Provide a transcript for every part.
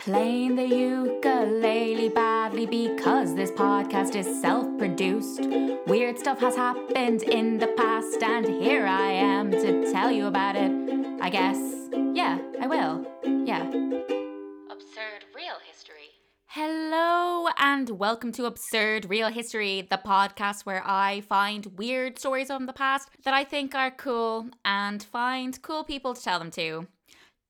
Playing the ukulele badly because this podcast is self produced. Weird stuff has happened in the past, and here I am to tell you about it. I guess. Yeah, I will. Yeah. Absurd Real History. Hello, and welcome to Absurd Real History, the podcast where I find weird stories from the past that I think are cool and find cool people to tell them to.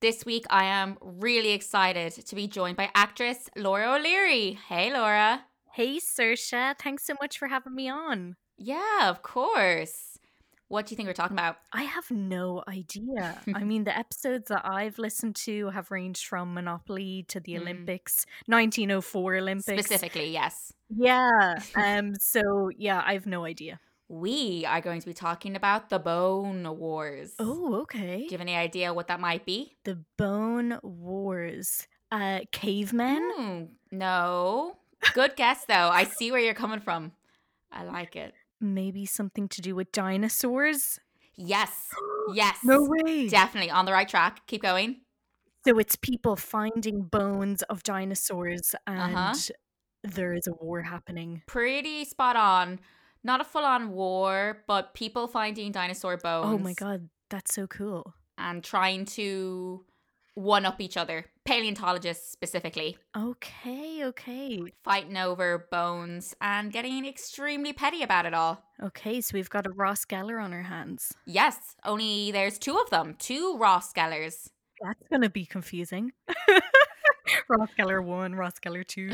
This week, I am really excited to be joined by actress Laura O'Leary. Hey, Laura. Hey, Saoirse. Thanks so much for having me on. Yeah, of course. What do you think we're talking about? I have no idea. I mean, the episodes that I've listened to have ranged from Monopoly to the Mm. Olympics, 1904 Olympics. Specifically, yes. Yeah. Um. So yeah, I have no idea. We are going to be talking about the Bone Wars. Oh, okay. Do you have any idea what that might be? The Bone Wars. Uh, cavemen. Hmm, no. Good guess, though. I see where you're coming from. I like it. Maybe something to do with dinosaurs. Yes. Yes. No way. Definitely on the right track. Keep going. So it's people finding bones of dinosaurs, and Uh-huh. there is a war happening. Pretty spot on. Not a full on war, but people finding dinosaur bones. Oh my god, that's so cool. And trying to one up each other. Paleontologists specifically. Okay, okay. Fighting over bones and getting extremely petty about it all. Okay, so we've got a Ross Geller on our hands. Yes, only there's two of them. Two Ross Gellers. That's going to be confusing. Ross Geller 1, Ross Geller 2.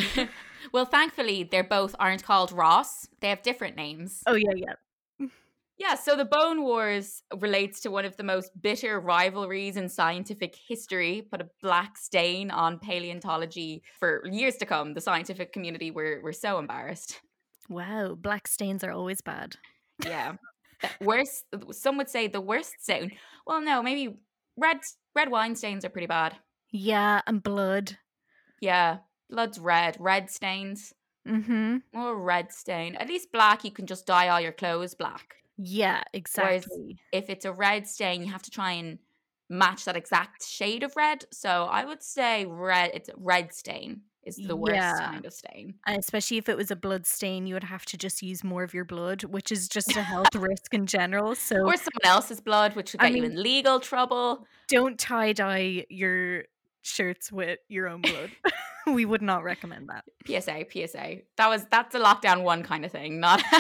well, thankfully, they're both aren't called Ross. They have different names. oh, yeah, yeah. Yeah, so the Bone Wars relates to one of the most bitter rivalries in scientific history, put a black stain on paleontology for years to come. The scientific community were, were so embarrassed. Wow, black stains are always bad. Yeah. The worst, some would say the worst stain. Well, no, maybe red red wine stains are pretty bad. Yeah, and blood. Yeah, blood's red. Red stains. Mm-hmm. Or red stain. At least black, you can just dye all your clothes black. Yeah, Whereas exactly. if it's a red stain, you have to try and match that exact shade of red. So I would say red. It's a red stain is the worst Yeah. kind of stain. And especially if it was a blood stain, you would have to just use more of your blood, which is just a health risk in general. So Or someone else's blood, which would I get you in legal trouble. don't tie dye your shirts with your own blood. we would not recommend that. PSA, PSA. That was that's a lockdown one kind of thing, not.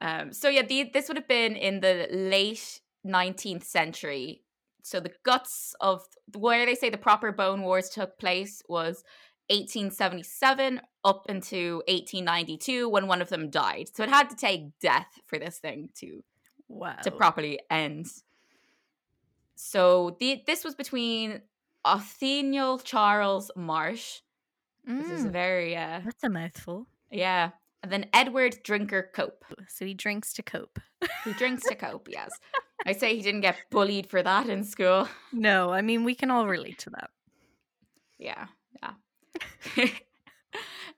um. So yeah, the, this would have been in the late nineteenth century. So the guts of where they say the proper bone wars took place was 1877 up into 1892 when one of them died. So it had to take death for this thing to Wow. to properly end. So the this was between Othniel Charles Marsh. This is Mm, very uh that's a mouthful. yeah. And then Edward Drinker Cope. So he drinks to cope. He drinks to cope, yes. I say he didn't get bullied for that in school. No, I mean we can all relate to that. Yeah, yeah.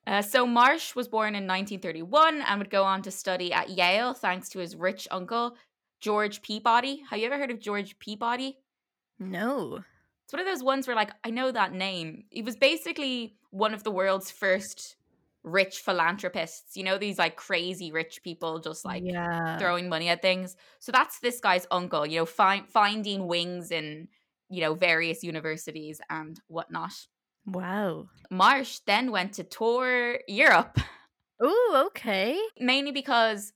uh, so Marsh was born in 1931 and would go on to study at Yale thanks to his rich uncle, George Peabody. Have you ever heard of George Peabody? No. It's one of those ones where, like, I know that name. He was basically one of the world's first rich philanthropists. You know, these like crazy rich people just like yeah. throwing money at things. So that's this guy's uncle, you know, fi- finding wings in, you know, various universities and whatnot. Wow. Marsh then went to tour Europe, Oh, okay. mainly because,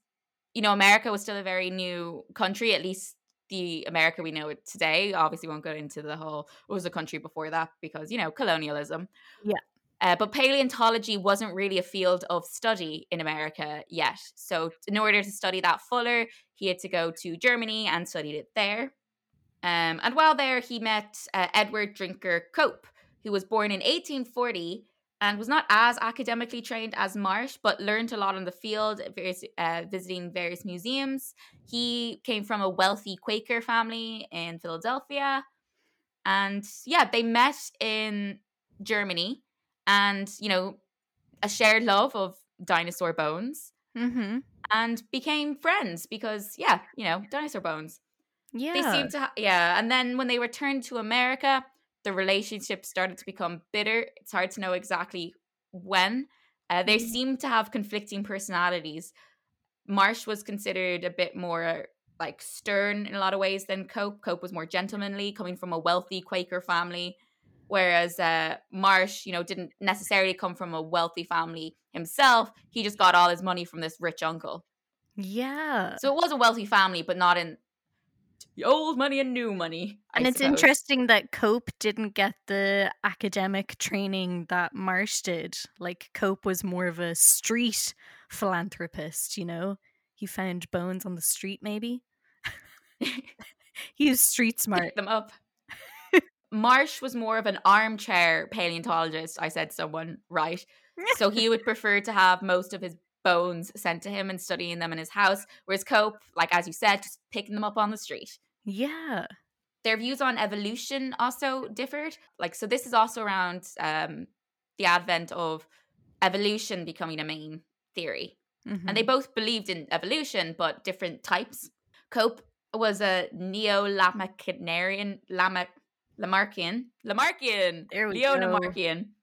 you know, America was still a very new country, at least the America we know it today. Obviously, won't go into the whole, what was the country before that because, you know, colonialism. Yeah. Uh, but paleontology wasn't really a field of study in America yet. So, in order to study that fuller, he had to go to Germany and studied it there. Um, and while there, he met uh, Edward Drinker Cope, who was born in 1840 and was not as academically trained as Marsh, but learned a lot on the field, various, uh, visiting various museums. He came from a wealthy Quaker family in Philadelphia. And yeah, they met in Germany and, you know, a shared love of dinosaur bones Mm-hmm. and became friends because, yeah, you know, dinosaur bones. Yeah. They seem to, ha- yeah. And then when they returned to America, the relationship started to become bitter. It's hard to know exactly when. Uh, they seemed to have conflicting personalities. Marsh was considered a bit more like stern in a lot of ways than Cope. Cope was more gentlemanly, coming from a wealthy Quaker family, whereas uh, Marsh, you know, didn't necessarily come from a wealthy family himself. He just got all his money from this rich uncle. Yeah. So it was a wealthy family, but not in the old money and new money. I and it's suppose. interesting that Cope didn't get the academic training that Marsh did. Like Cope was more of a street philanthropist, you know? He found bones on the street maybe. he was street smart. Pick them up. Marsh was more of an armchair paleontologist, I said someone, right? So he would prefer to have most of his bones sent to him and studying them in his house, whereas Cope, like as you said, just picking them up on the street. Yeah. Their views on evolution also differed. Like, so this is also around um, the advent of evolution becoming a main theory. And they Mhm. both believed in evolution, but different types. Cope was a neo-Lamarckian, Lamarck, Lamarckian, Lamarckian, There we Leo go. Lamarckian,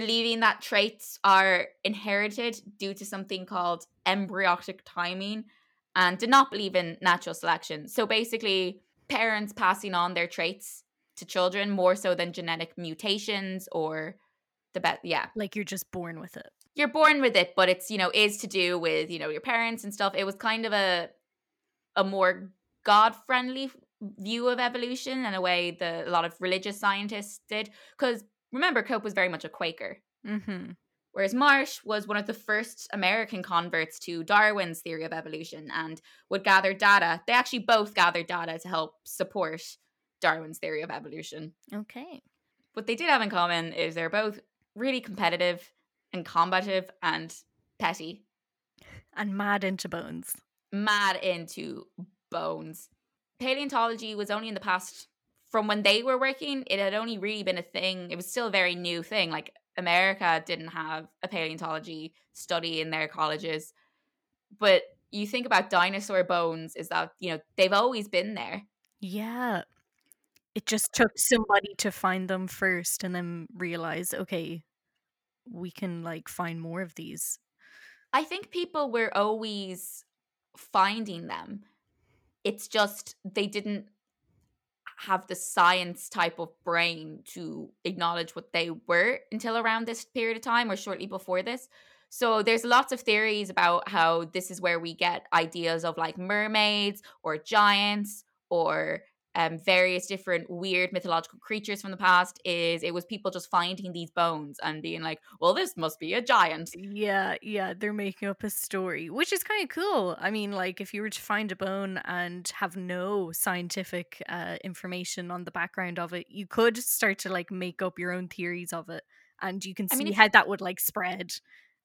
believing that traits are inherited due to something called embryonic timing, and did not believe in natural selection. So basically, parents passing on their traits to children more so than genetic mutations or the best, Yeah, like you're just born with it. you're born with it, but it's you know is to do with you know your parents and stuff. It was kind of a a more God friendly view of evolution in a way that a lot of religious scientists did. Because remember, Cope was very much a Quaker, Mm-hmm. whereas Marsh was one of the first American converts to Darwin's theory of evolution and would gather data. They actually both gathered data to help support Darwin's theory of evolution. Okay. What they did have in common is they're both really competitive and combative and petty. And mad into bones. mad into bones. Paleontology was only in the past from when they were working, it had only really been a thing. It was still a very new thing. Like America didn't have a paleontology study in their colleges. But you think about dinosaur bones is that, you know, they've always been there. Yeah. It just took somebody to find them first and then realize, okay, we can like find more of these. I think people were always finding them. It's just they didn't have the science type of brain to acknowledge what they were until around this period of time or shortly before this. So there's lots of theories about how this is where we get ideas of like mermaids or giants or um, various different weird mythological creatures from the past is it was people just finding these bones and being like, well, this must be a giant. Yeah, yeah, they're making up a story, which is kind of cool. I mean, like if you were to find a bone and have no scientific uh, information on the background of it, you could start to like make up your own theories of it, and you can I see mean, how that would like spread.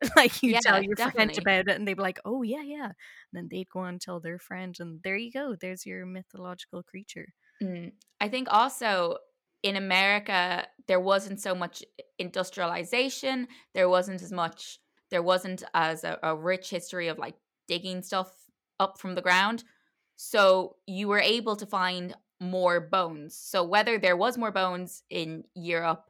like you Yeah, tell your friend definitely. about it, and they'd be like, "Oh yeah, yeah," and then they'd go on and tell their friend, and there you go. There's your mythological creature. Mm. I think also in America, there wasn't so much industrialization. There wasn't as much, there wasn't as a, a rich history of like digging stuff up from the ground. So you were able to find more bones. So whether there was more bones in Europe,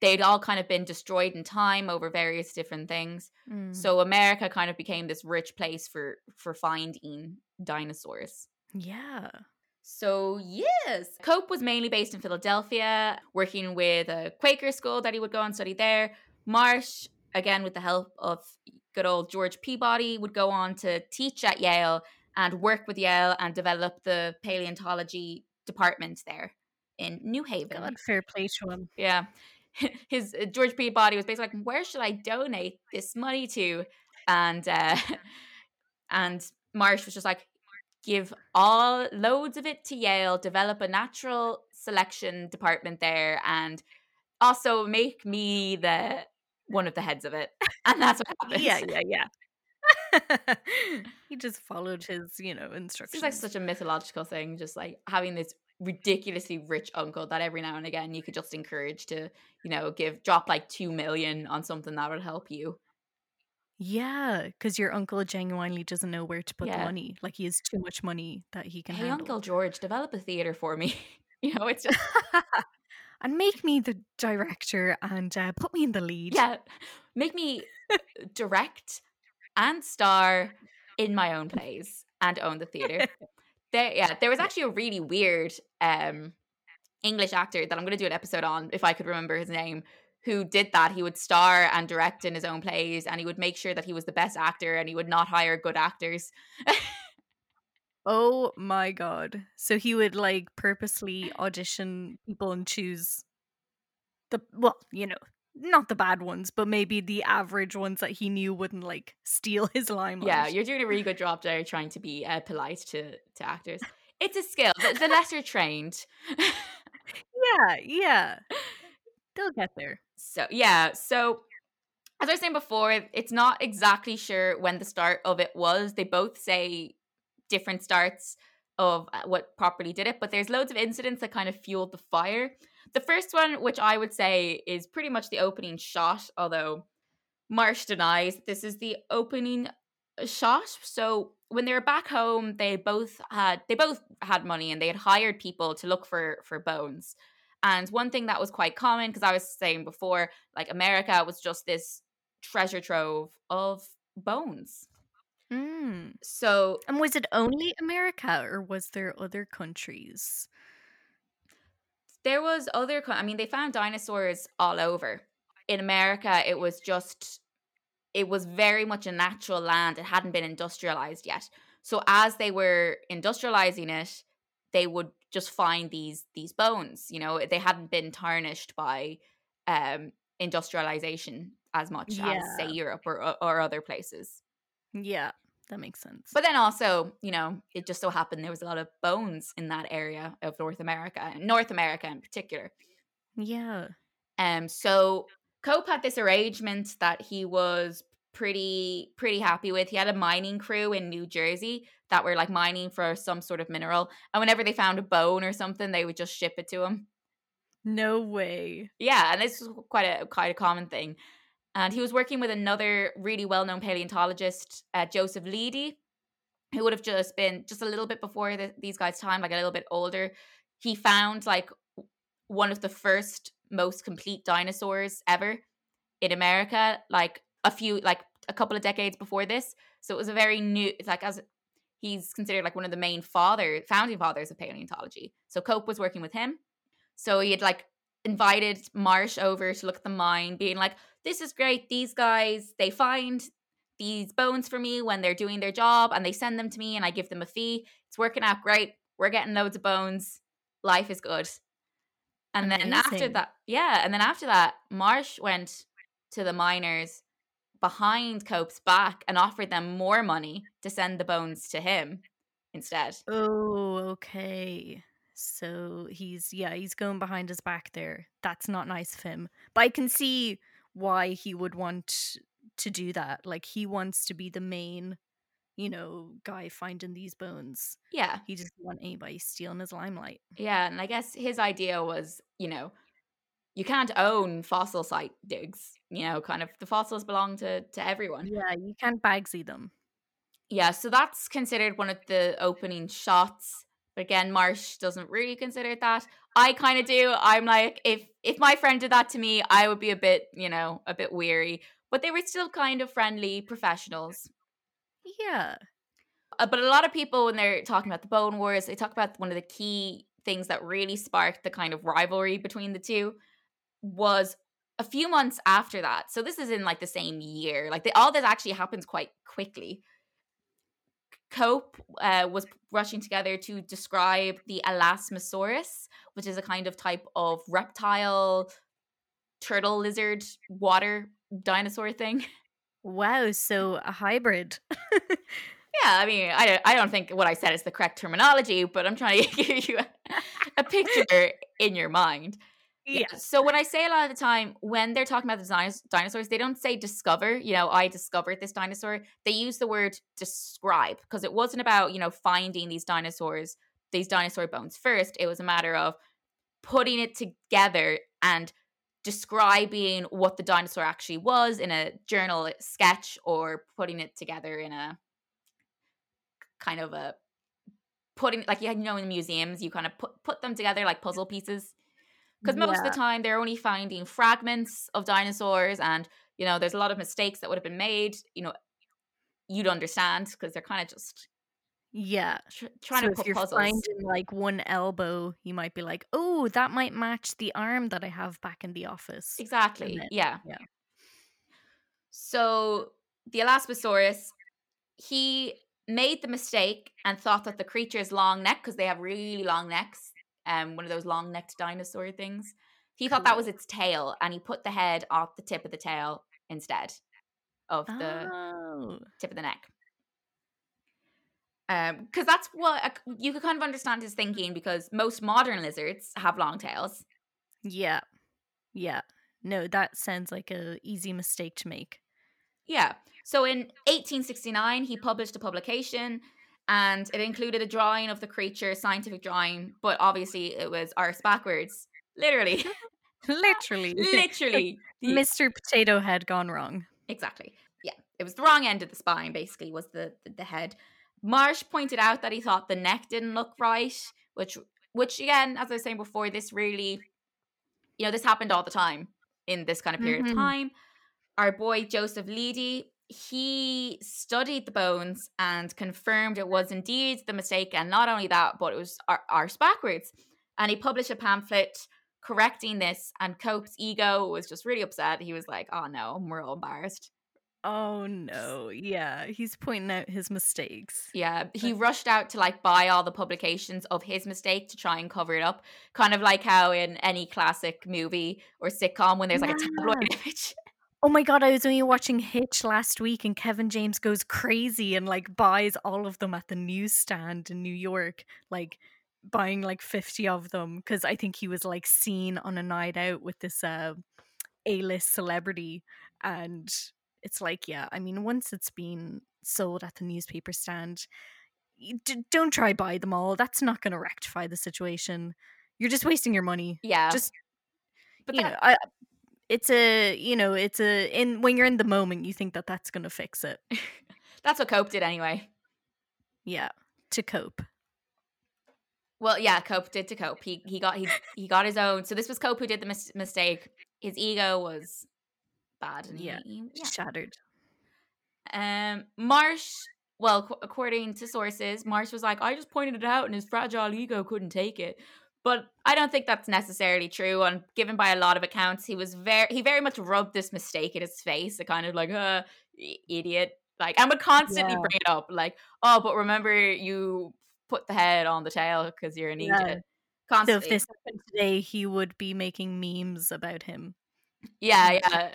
they'd all kind of been destroyed in time over various different things. Mm. So America kind of became this rich place for for finding dinosaurs. yeah, So, yes, Cope was mainly based in Philadelphia, working with a Quaker school that he would go and study there. Marsh, again, with the help of good old George Peabody, would go on to teach at Yale and work with Yale and develop the paleontology department there in New Haven. God, fair play to him. Yeah. His uh, George Peabody was basically like, where should I donate this money to? And uh, and Marsh was just like, give all loads of it to Yale, develop a natural selection department there, and also make me the one of the heads of it. And that's what happened. Yeah, yeah, yeah. he just followed his, you know, instructions. It's like such a mythological thing, just like having this ridiculously rich uncle that every now and again you could just encourage to, you know, give drop like two million on something that would help you. Yeah, because your uncle genuinely doesn't know where to put the Yeah. money. Like he has too much money that he can Hey, handle. Uncle George, develop a theater for me. you know, it's just and make me the director and uh, put me in the lead. Yeah, make me direct and star in my own plays and own the theater. there, yeah, there was actually a really weird um, English actor that I'm going to do an episode on if I could remember his name. Who did that? He would star and direct in his own plays, and he would make sure that he was the best actor, and he would not hire good actors. oh my god! So he would like purposely audition people and choose the well, you know, not the bad ones, but maybe the average ones that he knew wouldn't like steal his limelight. Yeah, you're doing a really good job there, trying to be uh, polite to to actors. It's a skill. The, the lesser trained. yeah, yeah, they'll get there. So yeah, so as I was saying before, it's not exactly sure when the start of it was. They both say different starts of uh, what properly did it, but there's loads of incidents that kind of fueled the fire. The first one, which I would say is pretty much the opening shot, although Marsh denies this is the opening uh, shot. So when they were back home, they both had they both had money and they had hired people to look for for bones. And one thing that was quite common, because I was saying before, like America was just this treasure trove of bones. Mm. So, and was it only America, or was there other countries? there was other i mean they found dinosaurs all over in america it was just it was very much a natural land it hadn't been industrialized yet so as they were industrializing it they would just find these these bones you know they hadn't been tarnished by um industrialization as much yeah. as say europe or or other places yeah that makes sense. But then also, you know, it just so happened there was a lot of bones in that area of North America, North America in particular. Yeah. Um. So Cope had this arrangement that he was pretty pretty happy with. He had a mining crew in New Jersey that were like mining for some sort of mineral, and whenever they found a bone or something, they would just ship it to him. No way. Yeah, and this was quite a quite a common thing. And he was working with another really well known paleontologist, uh, Joseph Leidy, who would have just been just a little bit before the, these guys' time, like a little bit older. He found like one of the first most complete dinosaurs ever in America, like a few, like a couple of decades before this. So it was a very new, it's like as he's considered like one of the main father, founding fathers of paleontology. So Cope was working with him. So he had like invited Marsh over to look at the mine, being like, this is great. These guys, they find these bones for me when they're doing their job and they send them to me and I give them a fee. It's working out great. We're getting loads of bones. Life is good. And Amazing. then after that, yeah, and then after that, Marsh went to the miners behind Cope's back and offered them more money to send the bones to him instead. Oh, okay. So he's yeah, he's going behind his back there. That's not nice of him. But I can see why he would want to do that. Like he wants to be the main, you know, guy finding these bones. Yeah. He doesn't want anybody stealing his limelight. Yeah, and I guess his idea was, you know, you can't own fossil site digs. You know, kind of the fossils belong to to everyone. Yeah, you can't bagsy them. Yeah, so that's considered one of the opening shots. But again, Marsh doesn't really consider that. I kind of do. I'm like, if if my friend did that to me, I would be a bit, you know, a bit weary. But they were still kind of friendly professionals. Yeah. Uh, but a lot of people, when they're talking about the Bone Wars, they talk about one of the key things that really sparked the kind of rivalry between the two was a few months after that. So this is in like the same year. Like they, all this actually happens quite quickly. Cope uh, was rushing together to describe the Elasmosaurus, which is a kind of type of reptile, turtle, lizard, water dinosaur thing. Wow, so a hybrid. yeah, I mean, I don't, I don't think what I said is the correct terminology, but I'm trying to give you a, a picture in your mind. Yeah. So when I say a lot of the time, when they're talking about the dinosaurs, they don't say discover, you know, I discovered this dinosaur. They use the word describe because it wasn't about, you know, finding these dinosaurs, these dinosaur bones first. It was a matter of putting it together and describing what the dinosaur actually was in a journal sketch or putting it together in a kind of a putting like you know in museums you kind of put put them together like puzzle pieces because most of the time they're only finding fragments of dinosaurs and you know there's a lot of mistakes that would have been made you know you'd understand because they're kind of just Yeah. tr- trying so to if put you're puzzles finding like one elbow, you might be like, "Oh, that might match the arm that I have back in the office." exactly then- yeah yeah. so the Elasmosaurus he made the mistake and thought that the creature's long neck because they have really long necks um one of those long necked dinosaur things he thought that was its tail and he put the head off the tip of the tail instead of the Oh. tip of the neck. Um, because that's what you could kind of understand his thinking because most modern lizards have long tails. Yeah. Yeah. No, that sounds like a easy mistake to make. Yeah. So in 1869, he published a publication and it included a drawing of the creature, scientific drawing, but obviously it was arse backwards. Literally. Literally. Literally. Mr. Potato Head gone wrong. Exactly. Yeah. It was the wrong end of the spine, basically, was the, the, the head. Marsh pointed out that he thought the neck didn't look right, which which again, as I was saying before, this really you know, this happened all the time in this kind of period Mhm. of time. Our boy Joseph Leidy, he studied the bones and confirmed it was indeed the mistake, and not only that, but it was ar- arse backwards. And he published a pamphlet correcting this, and Cope's ego was just really upset. He was like, "Oh no, we're all embarrassed." Oh no. Yeah. He's pointing out his mistakes. Yeah, he rushed out to like buy all the publications of his mistake to try and cover it up. Kind of like how in any classic movie or sitcom when there's like a tabloid image. Oh my god, I was only watching Hitch last week and Kevin James goes crazy and like buys all of them at the newsstand in New York, like buying like 50 of them because I think he was like seen on a night out with this uh A-list celebrity and it's like yeah, I mean once it's been sold at the newspaper stand, d- don't try buy them all. That's not going to rectify the situation. You're just wasting your money Yeah, just but you that, know I, it's a you know it's a in when you're in the moment you think that that's gonna fix it that's what Cope did anyway. yeah to cope Well, yeah, Cope did to Cope. He he got he he got his own. So this was Cope who did the mis- mistake. His ego was bad. And he- Yeah. he- yeah. shattered Um, Marsh. Well, according to sources, Marsh was like, "I just pointed it out, and his fragile ego couldn't take it." But I don't think that's necessarily true. And given by a lot of accounts, he was very he very much rubbed this mistake in his face. A kind of like, "Uh, idiot," like, and would constantly Yeah. bring it up, like, "Oh, but remember you put the head on the tail because you're an Yeah. idiot." so Constantly. if this happened today he would be making memes about him Yeah, yeah.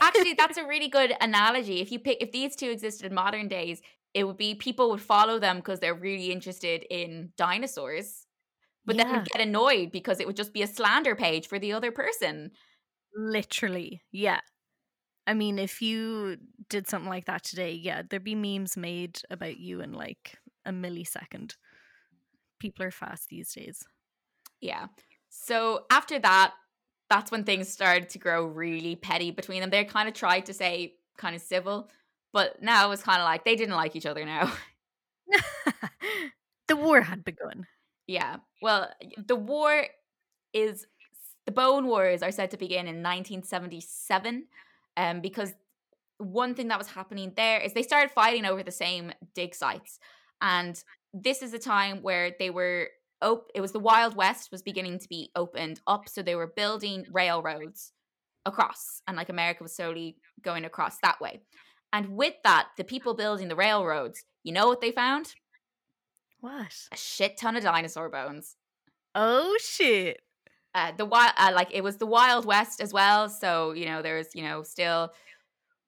Actually, that's a really good analogy. If you pick, if these two existed in modern days, it would be people would follow them because they're really interested in dinosaurs, but then Yeah. would get annoyed because it would just be a slander page for the other person. literally yeah i mean if you did something like that today yeah there'd be memes made about you in like a millisecond people are fast these days Yeah. So after that, that's when things started to grow really petty between them. They kind of tried to say kind of civil, but now it was kind of like they didn't like each other now. the war had begun Yeah. Well, the war is the Bone Wars are said to begin in 1977, um, because one thing that was happening there is they started fighting over the same dig sites, and this is a time where they were. Op- it was the Wild West was beginning to be opened up, so they were building railroads across, and like America was slowly going across that way. And with that, the people building the railroads, you know what they found? What? A shit ton of dinosaur bones. oh shit. Uh, the wild uh, like it was the wild west as well so you know there's you know still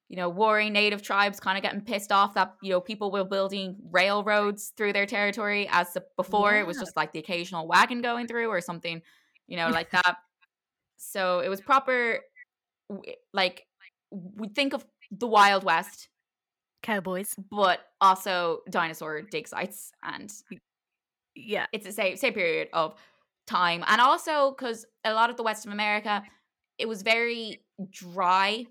you know warring native tribes kind of getting pissed off that you know people were building railroads through their territory as before. It was just like the occasional wagon going through or something you know like that. So it was proper like we think of the wild west cowboys but also dinosaur dig sites and yeah it's the same same period of time and also because a lot of the west of america it was very dry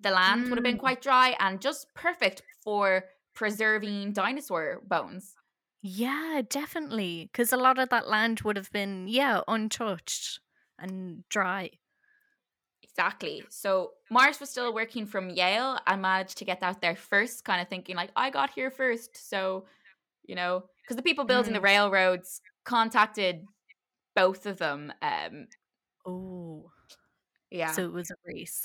the land would have been Mm. quite dry and just perfect for preserving dinosaur bones Yeah, definitely. Because a lot of that land would have been, yeah, untouched. and dry. Exactly. So Marsh was still working from Yale and managed to get out there first, kind of thinking like, I got here first. So, you know, because the people building mm. the railroads contacted both of them. Um, oh, yeah. So it was a race.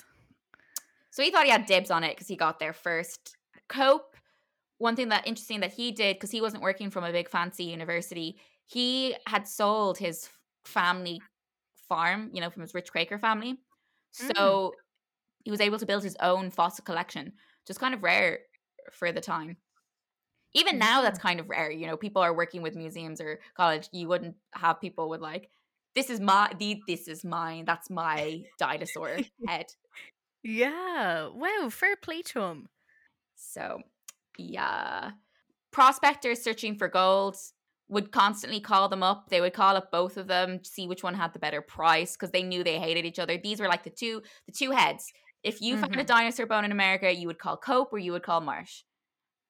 So he thought he had dibs on it because he got there first. Cope, one thing that interesting that he did because he wasn't working from a big fancy university, he had sold his family farm, you know, from his rich Quaker family. Mm. So mm. he was able to build his own fossil collection, just kind of rare for the time. Even now, that's kind of rare. You know, people are working with museums or college. You wouldn't have people with like, "This is my, this is mine. That's my dinosaur head." Yeah. Wow. Fair play to him. So, yeah. Prospectors searching for gold would constantly call them up. They would call up both of them, to see which one had the better price because they knew they hated each other. These were like the two the two heads. If you mm-hmm. found a dinosaur bone in America, you would call Cope or you would call Marsh.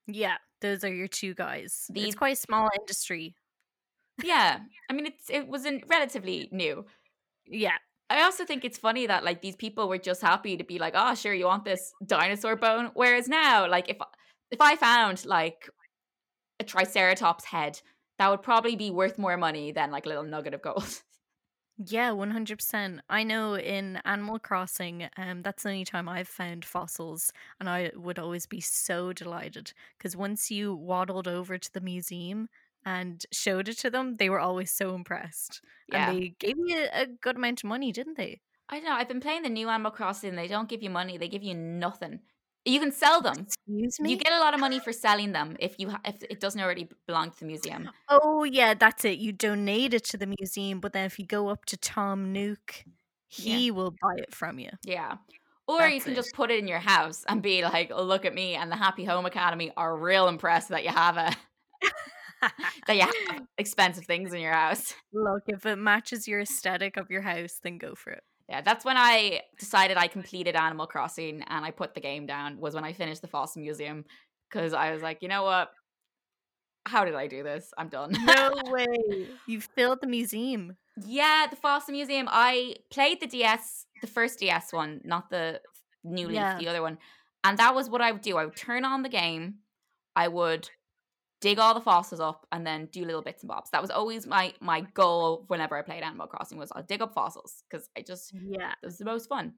Yeah, those are your two guys. These, it's quite a small industry. Yeah, I mean it's it was not relatively new. Yeah, I also think it's funny that like these people were just happy to be like, oh, sure, you want this dinosaur bone. Whereas now, like if if I found like a triceratops head that would probably be worth more money than like a little nugget of gold. Yeah, 100%. I know in Animal Crossing, um, that's the only time I've found fossils, and I would always be so delighted because once you waddled over to the museum and showed it to them, they were always so impressed. Yeah. And they gave you a, a good amount of money, didn't they? I don't know. I've been playing the new Animal Crossing. They don't give you money. They give you nothing. You can sell them. Excuse me. You get a lot of money for selling them if you ha- if it doesn't already belong to the museum. Oh yeah, that's it. You donate it to the museum, but then if you go up to Tom Nook, he yeah. will buy it from you. Yeah. Or that's you can it. just put it in your house and be like, oh, "Look at me!" And the Happy Home Academy are real impressed that you have a that you have expensive things in your house. Look, if it matches your aesthetic of your house, then go for it yeah, that's when I decided I completed Animal Crossing and I put the game down. Was when I finished the Fossil Museum because I was like, you know what? How did I do this? I'm done. no way. You filled the museum. Yeah, the Fossil Museum. I played the DS, the first DS one, not the new Leaf, yeah. the other one. And that was what I would do. I would turn on the game. I would dig all the fossils up and then do little bits and bobs. That was always my my goal whenever I played Animal Crossing was I'll dig up fossils because I just yeah it was the most fun.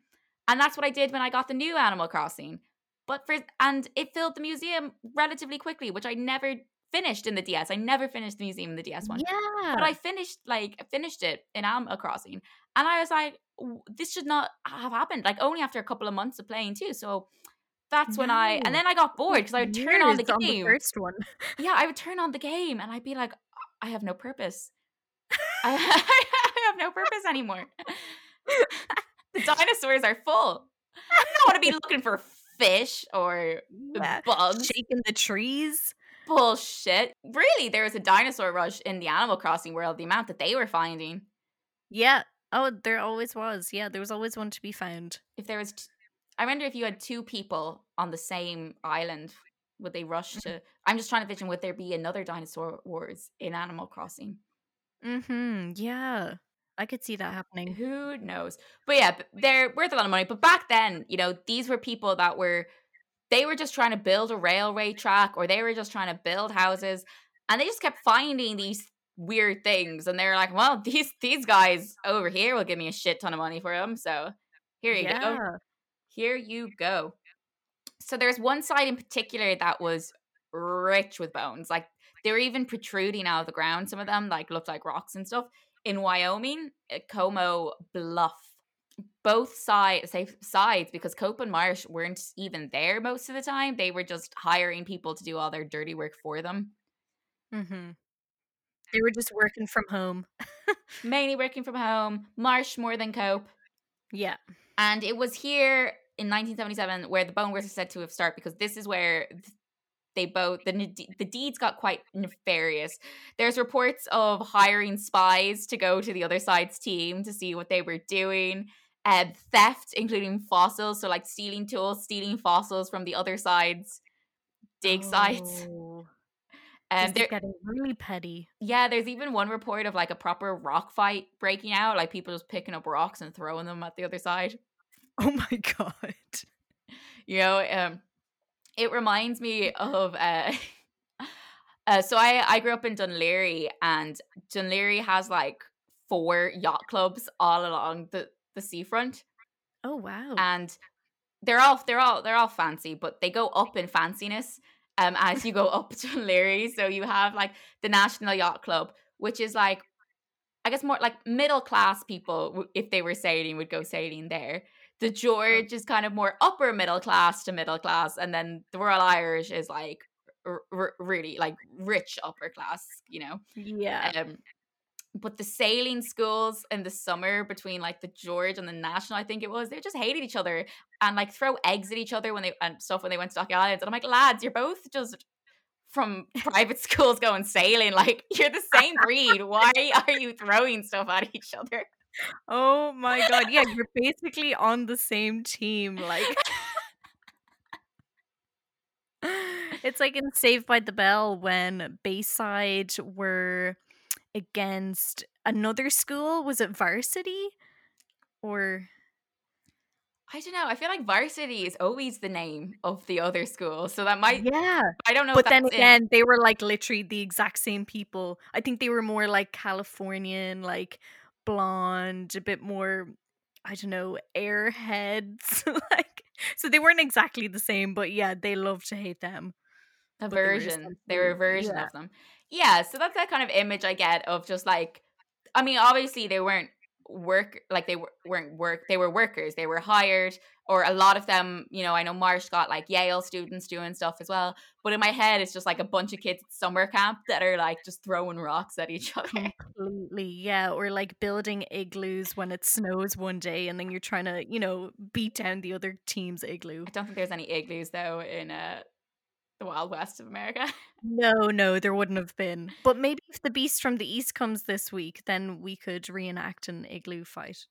And that's what I did when I got the new Animal Crossing. But for and it filled the museum relatively quickly, which I never finished in the DS. I never finished the museum in the DS one. Yeah. But I finished like finished it in Animal Crossing. And I was like, this should not have happened. Like only after a couple of months of playing too. So that's when I and then I got bored because I would turn on the game. On the first one. yeah, I would turn on the game and I'd be like, I have no purpose. I, I have no purpose anymore. the dinosaurs are full. I don't want to be looking for fish or yeah, bugs. Shaking the trees. Bullshit. Really, there was a dinosaur rush in the Animal Crossing world, the amount that they were finding. Yeah. Oh, there always was. Yeah, there was always one to be found. If there was I wonder if you had two people on the same island, would they rush mm-hmm. to? I'm just trying to vision would there be another dinosaur wars in Animal Crossing? Hmm. Yeah. I could see that happening. Who knows? But yeah, they're worth a lot of money. But back then, you know, these were people that were they were just trying to build a railway track or they were just trying to build houses and they just kept finding these weird things and they're like, well, these these guys over here will give me a shit ton of money for them. So here you yeah. go. Here you go. So there's one side in particular that was rich with bones. Like they were even protruding out of the ground. Some of them like looked like rocks and stuff. In Wyoming, Como Bluff, both sides say sides because Cope and Marsh weren't even there most of the time. They were just hiring people to do all their dirty work for them. Mm-hmm. They were just working from home. Mainly working from home. Marsh more than Cope. Yeah. And it was here in 1977 where the bone wars are said to have started because this is where they both the the deeds got quite nefarious. There's reports of hiring spies to go to the other side's team to see what they were doing. Uh, theft, including fossils, so like stealing tools, stealing fossils from the other side's dig oh. sites. Um, they're getting really petty. yeah, there's even one report of like a proper rock fight breaking out, like people just picking up rocks and throwing them at the other side. Oh my god. You know, um, it reminds me of. Uh, uh, so I I grew up in Dunleary, and Dunleary has like four yacht clubs all along the the seafront, Oh wow. and they're all they're all they're all fancy, but they go up in fanciness um as you go up to Leary. So you have like the National Yacht Club, which is like I guess more like middle class people if they were sailing would go sailing there. The George is kind of more upper middle class to middle class, and then the Royal Irish is like r- r- really like rich upper class, you know. yeah. Um, but the sailing schools in the summer between like the George and the National, I think it was, they just hated each other and like throw eggs at each other when they and stuff when they went to Dalkey Islands. And I'm like, lads, you're both just from private schools going sailing. Like you're the same breed. Why are you throwing stuff at each other? Oh my god. Yeah, you're basically on the same team. Like it's like in Saved by the Bell when Bayside were against another school. Was it varsity? Or I don't know. I feel like varsity is always the name of the other school. So that might yeah. I don't know But then again, they were like literally the exact same people. I think they were more like Californian, blonde, a bit more, I don't know, airheads. like, so they weren't exactly the same, but yeah, they love to hate them. a but version. They were a version yeah. of them. Yeah, so that's that kind of image I get of just like I mean, obviously they weren't work like they were, weren't work they were workers they were hired or a lot of them you know i know marsh got like yale students doing stuff as well but in my head it's just like a bunch of kids at summer camp that are like just throwing rocks at each other Completely, yeah. Or like building igloos when it snows one day and then you're trying to, you know, beat down the other team's igloo. i don't think there's any igloos though in uh the wild west of america No, no, there wouldn't have been. But maybe if the beast from the east comes this week, then we could reenact an igloo fight.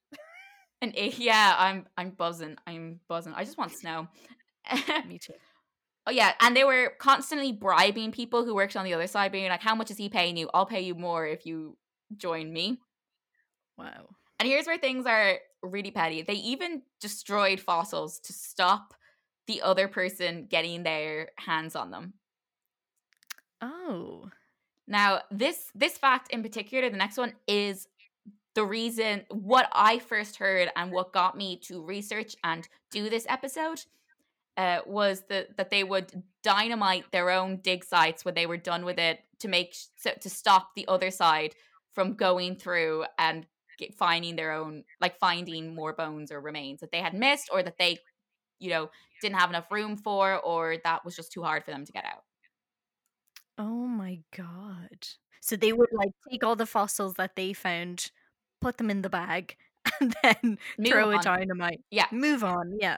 And eh, yeah i'm i'm buzzing i'm buzzing i just want snow Me too. Oh yeah, and they were constantly bribing people who worked on the other side, being like, "How much is he paying you? I'll pay you more if you join me." Wow. And here's where things are really petty. They even destroyed fossils to stop the other person getting their hands on them. Oh. Now, this this fact in particular, the next one is the reason what I first heard and what got me to research and do this episode uh, was that that they would dynamite their own dig sites when they were done with it to make so, to stop the other side from going through and get, finding their own like finding more bones or remains that they had missed or that they you know didn't have enough room for or that was just too hard for them to get out. Oh my god. So they would like take all the fossils that they found, put them in the bag, and then Move throw on. a dynamite. Yeah. Move on. Yeah.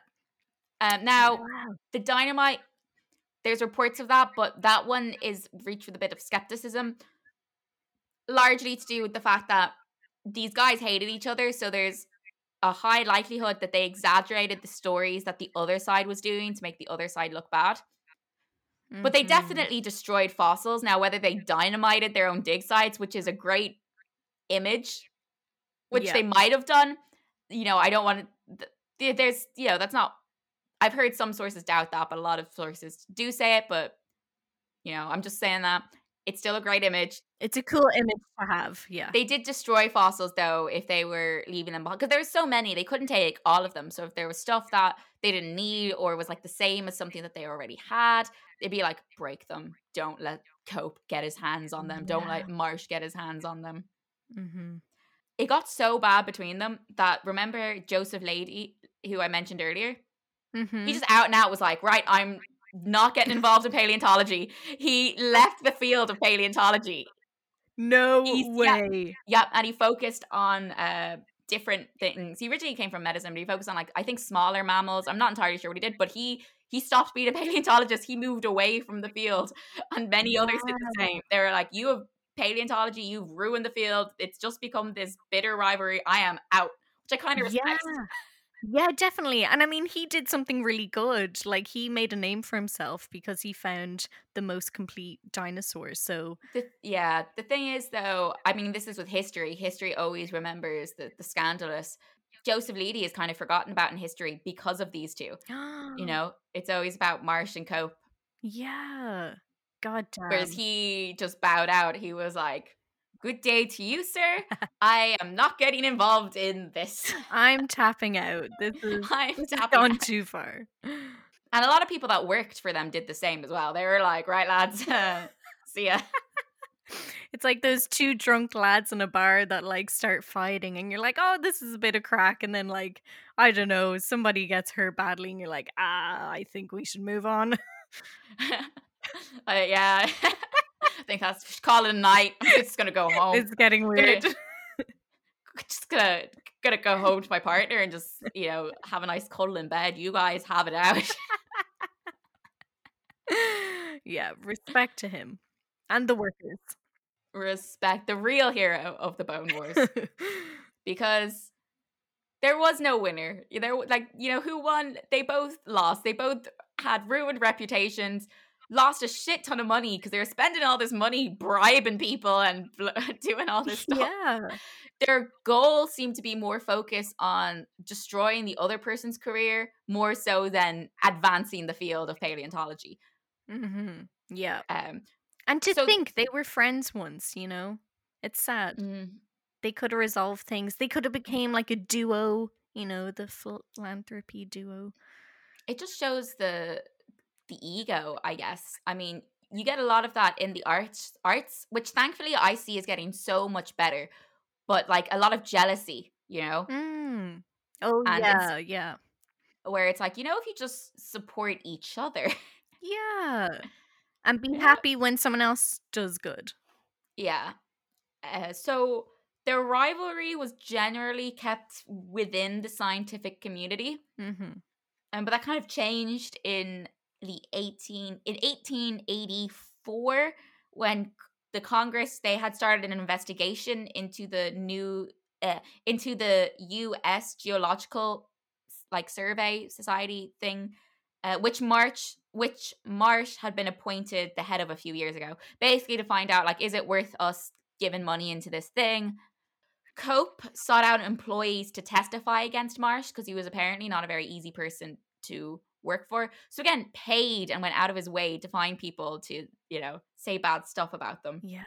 Um, now Wow. the dynamite there's reports of that but that one is reached with a bit of skepticism largely to do with the fact that these guys hated each other so there's a high likelihood that they exaggerated the stories that the other side was doing to make the other side look bad but they Mhm. definitely destroyed fossils now whether they dynamited their own dig sites which is a great image which Yeah. they might have done you know i don't want to th- there's you know that's not i've heard some sources doubt that but a lot of sources do say it but you know i'm just saying that it's still a great image It's a cool image to have. Yeah. they did destroy fossils though if they were leaving them behind because there were so many they couldn't take all of them so if there was stuff that they didn't need or was like the same as something that they already had they'd be like break them don't let cope get his hands on them don't let marsh get his hands on them mm-hmm. It got so bad between them that remember joseph Leidy who i mentioned earlier Mm-hmm. he just out and out was like right i'm not getting involved in paleontology he left the field of paleontology no he's- way. Yep, and he focused on uh different things. He originally came from medicine, but he focused on like I think smaller mammals. I'm not entirely sure what he did, but he he stopped being a paleontologist. He moved away from the field, and many others did the same. They were like, "You have paleontology. You've ruined the field. It's just become this bitter rivalry. I am out." Which I kind of Yeah. respect. Yeah, definitely. And I mean, he did something really good. Like he made a name for himself because he found the most complete dinosaur. So The, yeah, the thing is, though, I mean, this is with history. History always remembers the, the scandalous. Joseph Leidy is kind of forgotten about in history because of these two. You know, it's always about Marsh and Cope. Yeah. God damn. Whereas he just bowed out. He was like, Good day to you, sir. I am not getting involved in this. I'm tapping out. This is I'm this tapping gone out." too far. And a lot of people that worked for them did the same as well. They were like, Right, lads, see ya. It's like those two drunk lads in a bar that like start fighting and you're like, oh, this is a bit of crack. And then like, I don't know, somebody gets hurt badly and you're like, ah, I think we should move on. Uh, yeah. I think that's call it a night. I'm just gonna go home. it's getting weird. just gonna gonna go home to my partner and just you know have a nice cuddle in bed. You guys have it out. yeah, respect to him and the workers. Respect the real hero of the Bone Wars because there was no winner. There, like you know, who won? They both lost. They both had ruined reputations. Lost a shit ton of money because they were spending all this money bribing people and bl- doing all this stuff. yeah. their goal seemed to be more focused on destroying the other person's career more so than advancing the field of paleontology. hmm Yeah. Um, And to So- think they were friends once, you know? It's sad. They could have resolved things. They could have became like a duo, you know, the philanthropy duo. it just shows the the ego, I guess. I mean, you get a lot of that in the arts, arts, which thankfully I see is getting so much better. But like a lot of jealousy, you know, Mm. Oh And yeah, yeah. where it's like, you know, if you just support each other, Yeah. And be Yeah. happy when someone else does good. Yeah. Uh, so their rivalry was generally kept within the scientific community, Mm-hmm. um, but that kind of changed in the 18 in 1884 when the Congress they had started an investigation into the new uh, into the U.S. Geological like survey society thing, uh, which Marsh which Marsh had been appointed the head of a few years ago, basically to find out like is it worth us giving money into this thing. Cope sought out employees to testify against Marsh because he was apparently not a very easy person to work for. So again, paid and went out of his way to find people to, you know, say bad stuff about them. Yeah.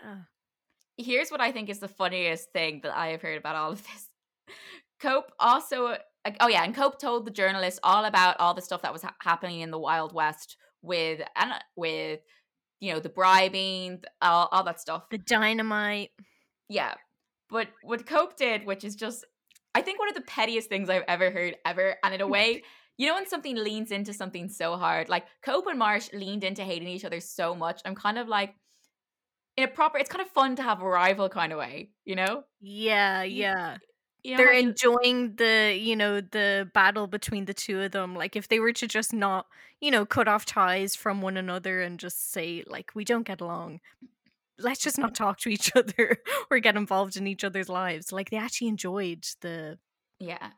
Here's what I think is the funniest thing that I have heard about all of this. Cope also oh yeah, and Cope told the journalist all about all the stuff that was ha- happening in the Wild West with and with you know the bribing, all, all that stuff. The dynamite. Yeah. But what Cope did, which is just, I think one of the pettiest things I've ever heard ever. And in a way, you know, when something leans into something so hard, like Cope and Marsh leaned into hating each other so much. I'm kind of like, in a proper, it's kind of fun to have a rival kind of way, you know? Yeah, yeah. You know They're you- enjoying the, you know, the battle between the two of them. Like if they were to just not, you know, cut off ties from one another and just say like we don't get along. Let's just not talk to each other or get involved in each other's lives. Like they actually enjoyed the yeah.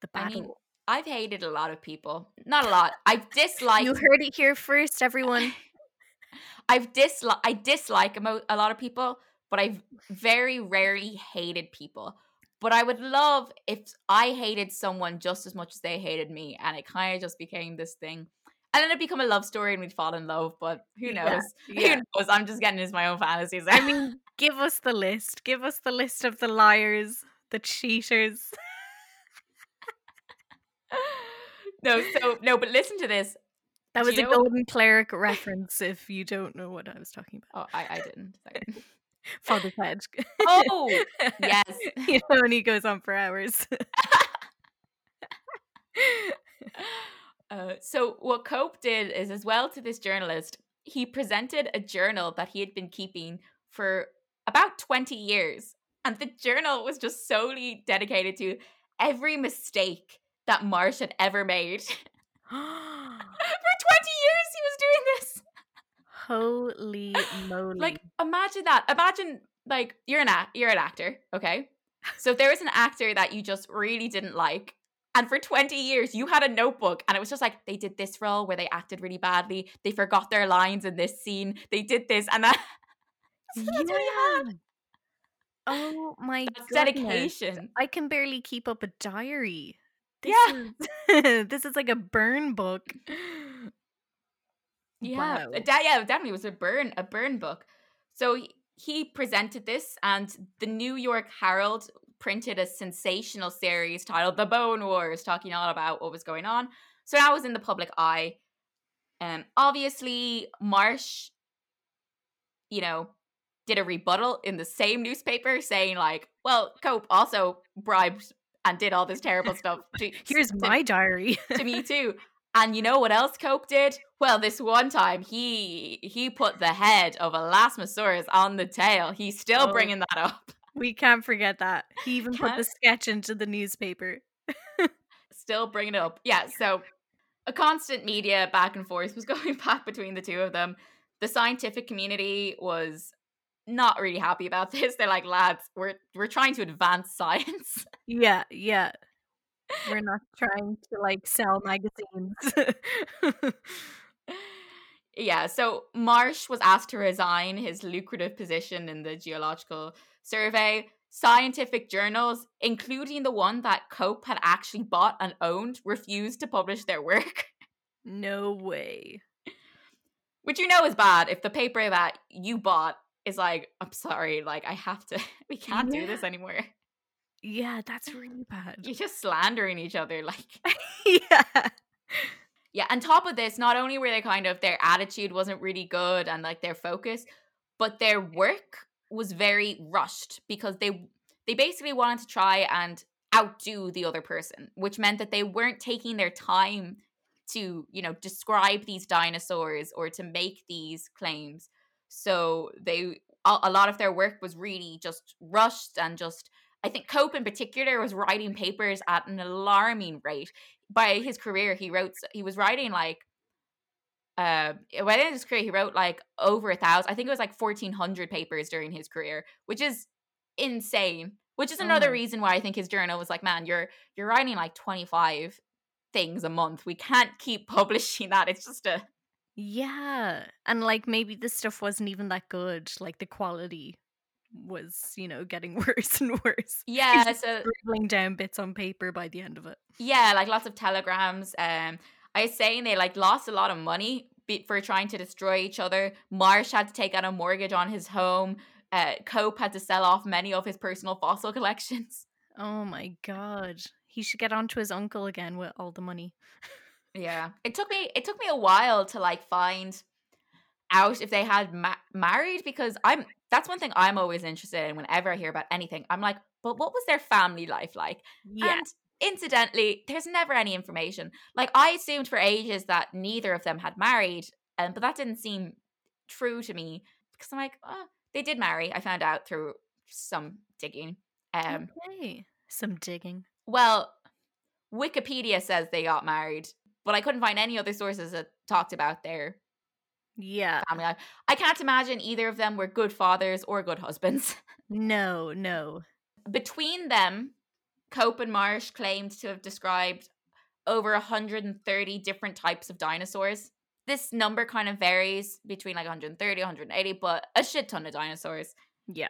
the I battle. mean, I've hated a lot of people. Not a lot. I've disliked. you heard it here first, everyone. I've dislike I dislike a, a lot of people, but I've very rarely hated people. But I would love if I hated someone just as much as they hated me, and it kind of just became this thing. And then it become a love story, and we'd fall in love. But who Yeah, knows? yeah. Who knows? I'm just getting into my own fantasies. I mean, give us the list. Give us the list of the liars, the cheaters. No, so no, but listen to this. That was a golden cleric reference if you don't know what I was talking about. Oh, I, I didn't. Father Ted. Oh, yes. you know, and he goes on for hours. Uh, so what Cope did is, as well to this journalist, he presented a journal that he had been keeping for about 20 years. And the journal was just solely dedicated to every mistake that Marsh had ever made. for 20 years he was doing this. Holy moly. Like imagine that. Imagine like you're an act- you're an actor, okay? So if there was an actor that you just really didn't like, And for 20 years, you had a notebook, and it was just like they did this role where they acted really badly. They forgot their lines in this scene. They did this, and that. that's what you had. Oh my goodness. dedication. I can barely keep up a diary. This Yeah. is this is like a burn book. Yeah, Wow. da- yeah, definitely it was a burn, a burn book. So he, he presented this, and the New York Herald printed a sensational series titled "The Bone Wars," talking all about what was going on. So that was in the public eye. Um, obviously, Marsh, you know, did a rebuttal in the same newspaper, saying like, "Well, Cope also bribed and did all this terrible stuff." To, Here's to- my diary. to me too. And you know what else Cope did? Well, this one time he he put the head of Elasmosaurus on the tail. He's still Oh. bringing that up. we can't forget that. He even put the sketch into the newspaper. Still bringing it up. Yeah. So a constant media back and forth was going back between the two of them. The scientific community was not really happy about this. They're like, lads, we're we're trying to advance science. Yeah, yeah. We're not trying to like sell magazines. yeah, so Marsh was asked to resign his lucrative position in the Geological Survey. Scientific journals, including the one that Cope had actually bought and owned, refused to publish their work, no way. which you know is bad if the paper that you bought is like, I'm sorry, like, I have to, we can't do this anymore. Yeah, that's really bad. You're just slandering each other. Like, yeah. Yeah, on top of this, not only were they kind of their attitude wasn't really good and like their focus, but their work was very rushed because they they basically wanted to try and outdo the other person, which meant that they weren't taking their time to, you know, describe these dinosaurs or to make these claims. So they a, lot of their work was really just rushed and just I think Cope in particular was writing papers at an alarming rate. By his career he wrote he was writing like uh by the end of his career he wrote like over a thousand i think it was like 1400 papers during his career which is insane which is another my- reason why i think his journal was like man you're you're writing like 25 things a month. We can't keep publishing that. It's just a Yeah. And like maybe the stuff wasn't even that good. Like the quality was, you know, getting worse and worse. yeah so Scribbling down bits on paper by the end of it. Yeah, like lots of telegrams. Um, I was saying they like lost a lot of money be- for trying to destroy each other. Marsh had to take out a mortgage on his home. Uh, Cope had to sell off many of his personal fossil collections. Oh my god. He should get on to his uncle again with all the money. Yeah, it took me it took me a while to like find out if they had ma- married because I'm that's one thing I'm always interested in whenever I hear about anything. I'm like, but what was their family life like? Yeah. And incidentally, there's never any information. Like I assumed for ages that neither of them had married, um, but that didn't seem true to me because I'm like, oh, they did marry. I found out through some digging. Um, okay. Some digging. well, Wikipedia says they got married, but I couldn't find any other sources that talked about their Yeah. family life. I can't imagine either of them were good fathers or good husbands. No, no. Between them, Cope and Marsh claimed to have described over 130 different types of dinosaurs. This number kind of varies between like 130, 180, but a shit ton of dinosaurs, Yeah.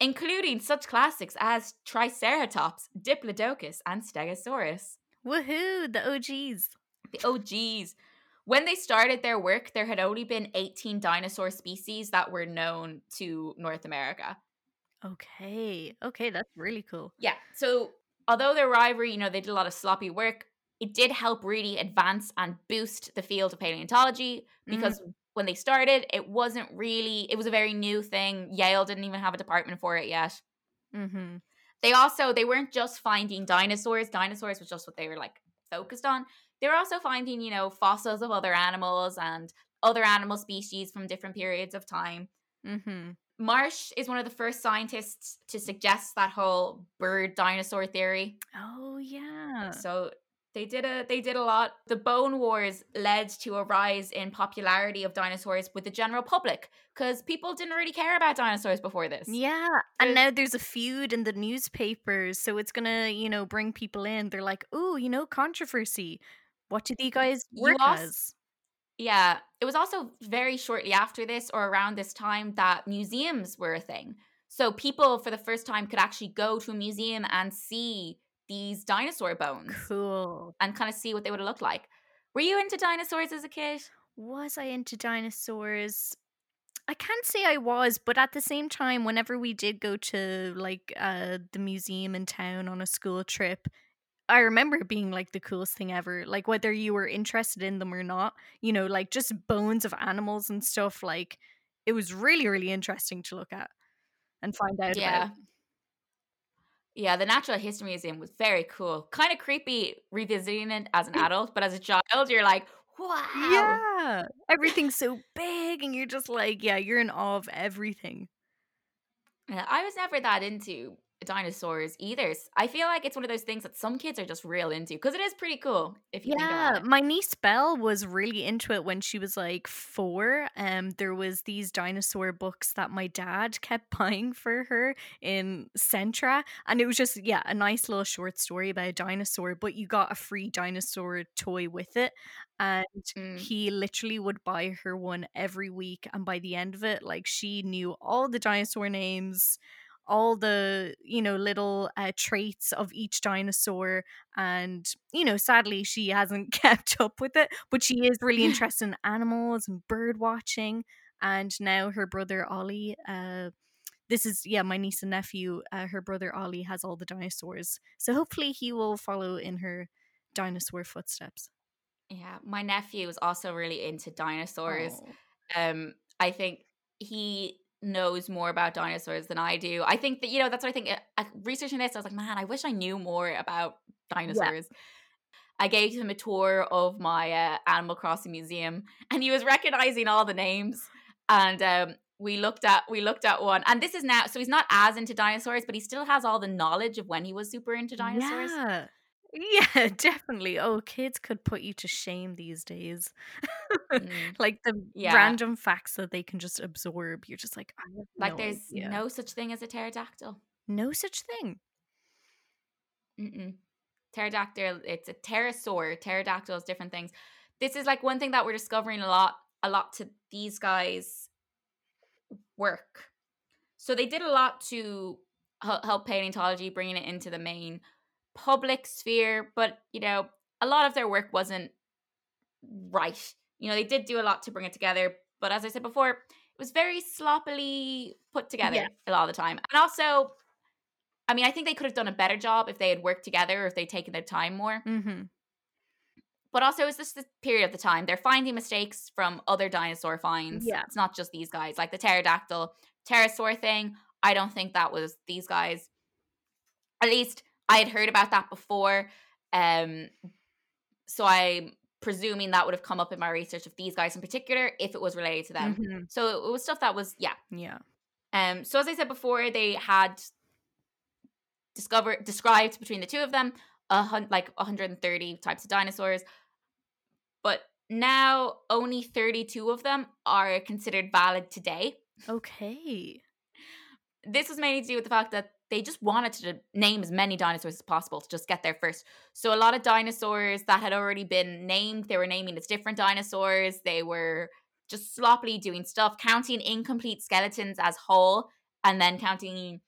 including such classics as Triceratops, Diplodocus, and Stegosaurus. Woohoo, the OGs. The OGs. When they started their work, there had only been 18 dinosaur species that were known to North America. Okay. Okay, that's really cool. Yeah. So although their rivalry, you know, they did a lot of sloppy work, it did help really advance and boost the field of paleontology because when they started, it wasn't really, it was a very new thing. Yale didn't even have a department for it yet. Mm-hmm. They also, they weren't just finding dinosaurs, dinosaurs was just what they were like focused on. They were also finding, you know, fossils of other animals and other animal species from different periods of time. Mm-hmm. Marsh is one of the first scientists to suggest that whole bird dinosaur theory. Oh yeah. So They did a they did a lot. The bone wars led to a rise in popularity of dinosaurs with the general public because people didn't really care about dinosaurs before this. Yeah, and now there's a feud in the newspapers, so it's gonna, you know, bring people in. They're like, "Oh, you know, controversy. What did you guys work also, as?" Yeah, it was also very shortly after this or around this time that museums were a thing. So people for the first time could actually go to a museum and see these dinosaur bones. Cool. And kind of see what they would have looked like. Were you into dinosaurs as a kid? Was I into dinosaurs? I can't say I was, but at the same time, whenever we did go to like uh the museum in town on a school trip, I remember it being like the coolest thing ever. Like whether you were interested in them or not, you know, like just bones of animals and stuff. Like it was really, really interesting to look at and find out yeah. about. Yeah, the Natural History Museum was very cool. Kind of creepy revisiting it as an adult, but as a child, you're like, wow. Yeah. Everything's so big, and you're just like, yeah, you're in awe of everything. Yeah, I was never that into dinosaurs either. I feel like it's one of those things that some kids are just real into because it is pretty cool. If you yeah, my niece Belle was really into it when she was like four. Um, there was these dinosaur books that my dad kept buying for her in Centra, and it was just yeah a nice little short story about a dinosaur, but you got a free dinosaur toy with it. And Mm. he literally would buy her one every week. And by the end of it, like she knew all the dinosaur names, all the you know little uh, traits of each dinosaur and you know sadly she hasn't kept up with it but she is really interested in animals and bird watching and now her brother ollie uh this is yeah my niece and nephew uh, her brother ollie has all the dinosaurs so hopefully he will follow in her dinosaur footsteps Yeah, my nephew is also really into dinosaurs. Oh. Um, I think he knows more about dinosaurs than I do. I think that you know that's what I think. Uh, researching this, I was like, man, I wish I knew more about dinosaurs. I gave him a tour of my uh, Animal Crossing museum, and he was recognizing all the names. And um, we looked at we looked at one, and this is now so he's not as into dinosaurs, but he still has all the knowledge of when he was super into dinosaurs. Yeah. Yeah, definitely. Oh, kids could put you to shame these days. Mm. like the Yeah. random facts that they can just absorb. You're just like, Like no there's idea. no such thing as a pterodactyl. no such thing. Mm-mm. Pterodactyl, it's a pterosaur. Pterodactyls, different things. This is like one thing that we're discovering a lot, a lot to these guys' work. So they did a lot to help paleontology, bringing it into the main public sphere. But you know, a lot of their work wasn't right. You know, they did do a lot to bring it together, but as I said before, it was very sloppily put together Yeah. a lot of the time. And also, I mean, I think they could have done a better job if they had worked together, or if they'd taken their time more. Mm-hmm. But also, it's just the period of the time. They're finding mistakes from other dinosaur finds. Yeah. It's not just these guys. Like the pterodactyl, pterosaur thing, I don't think that was these guys. At least I had heard about that before. Um, so I'm presuming that would have come up in my research of these guys in particular, if it was related to them. Mhm. So it was stuff that was, yeah, Yeah. um, so as I said before, they had discovered described between the two of them a hun- like 130 types of dinosaurs, but now only 32 of them are considered valid today. Okay. This was mainly to do with the fact that they just wanted to name as many dinosaurs as possible to just get there first. So a lot of dinosaurs that had already been named, they were naming as different dinosaurs. They were just sloppily doing stuff, counting incomplete skeletons as whole, and then counting,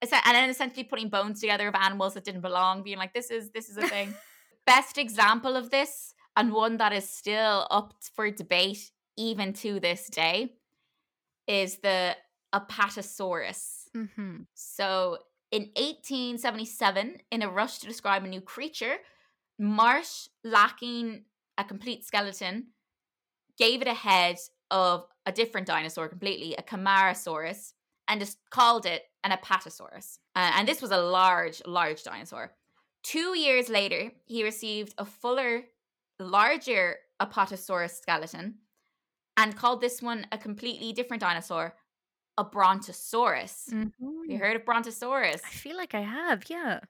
and then essentially putting bones together of animals that didn't belong, being like, "This is this is a thing." Best example of this, and one that is still up for debate even to this day, is the Apatosaurus. Mm-hmm. So in 1877, in a rush to describe a new creature, Marsh, lacking a complete skeleton, gave it a head of a different dinosaur completely, a Camarasaurus, and just called it an Apatosaurus. Uh, and this was a large, large dinosaur. Two years later, he received a fuller, larger Apatosaurus skeleton and called this one a completely different dinosaur, a Brontosaurus. You Mm-hmm. heard of Brontosaurus? I feel like I have. Yeah.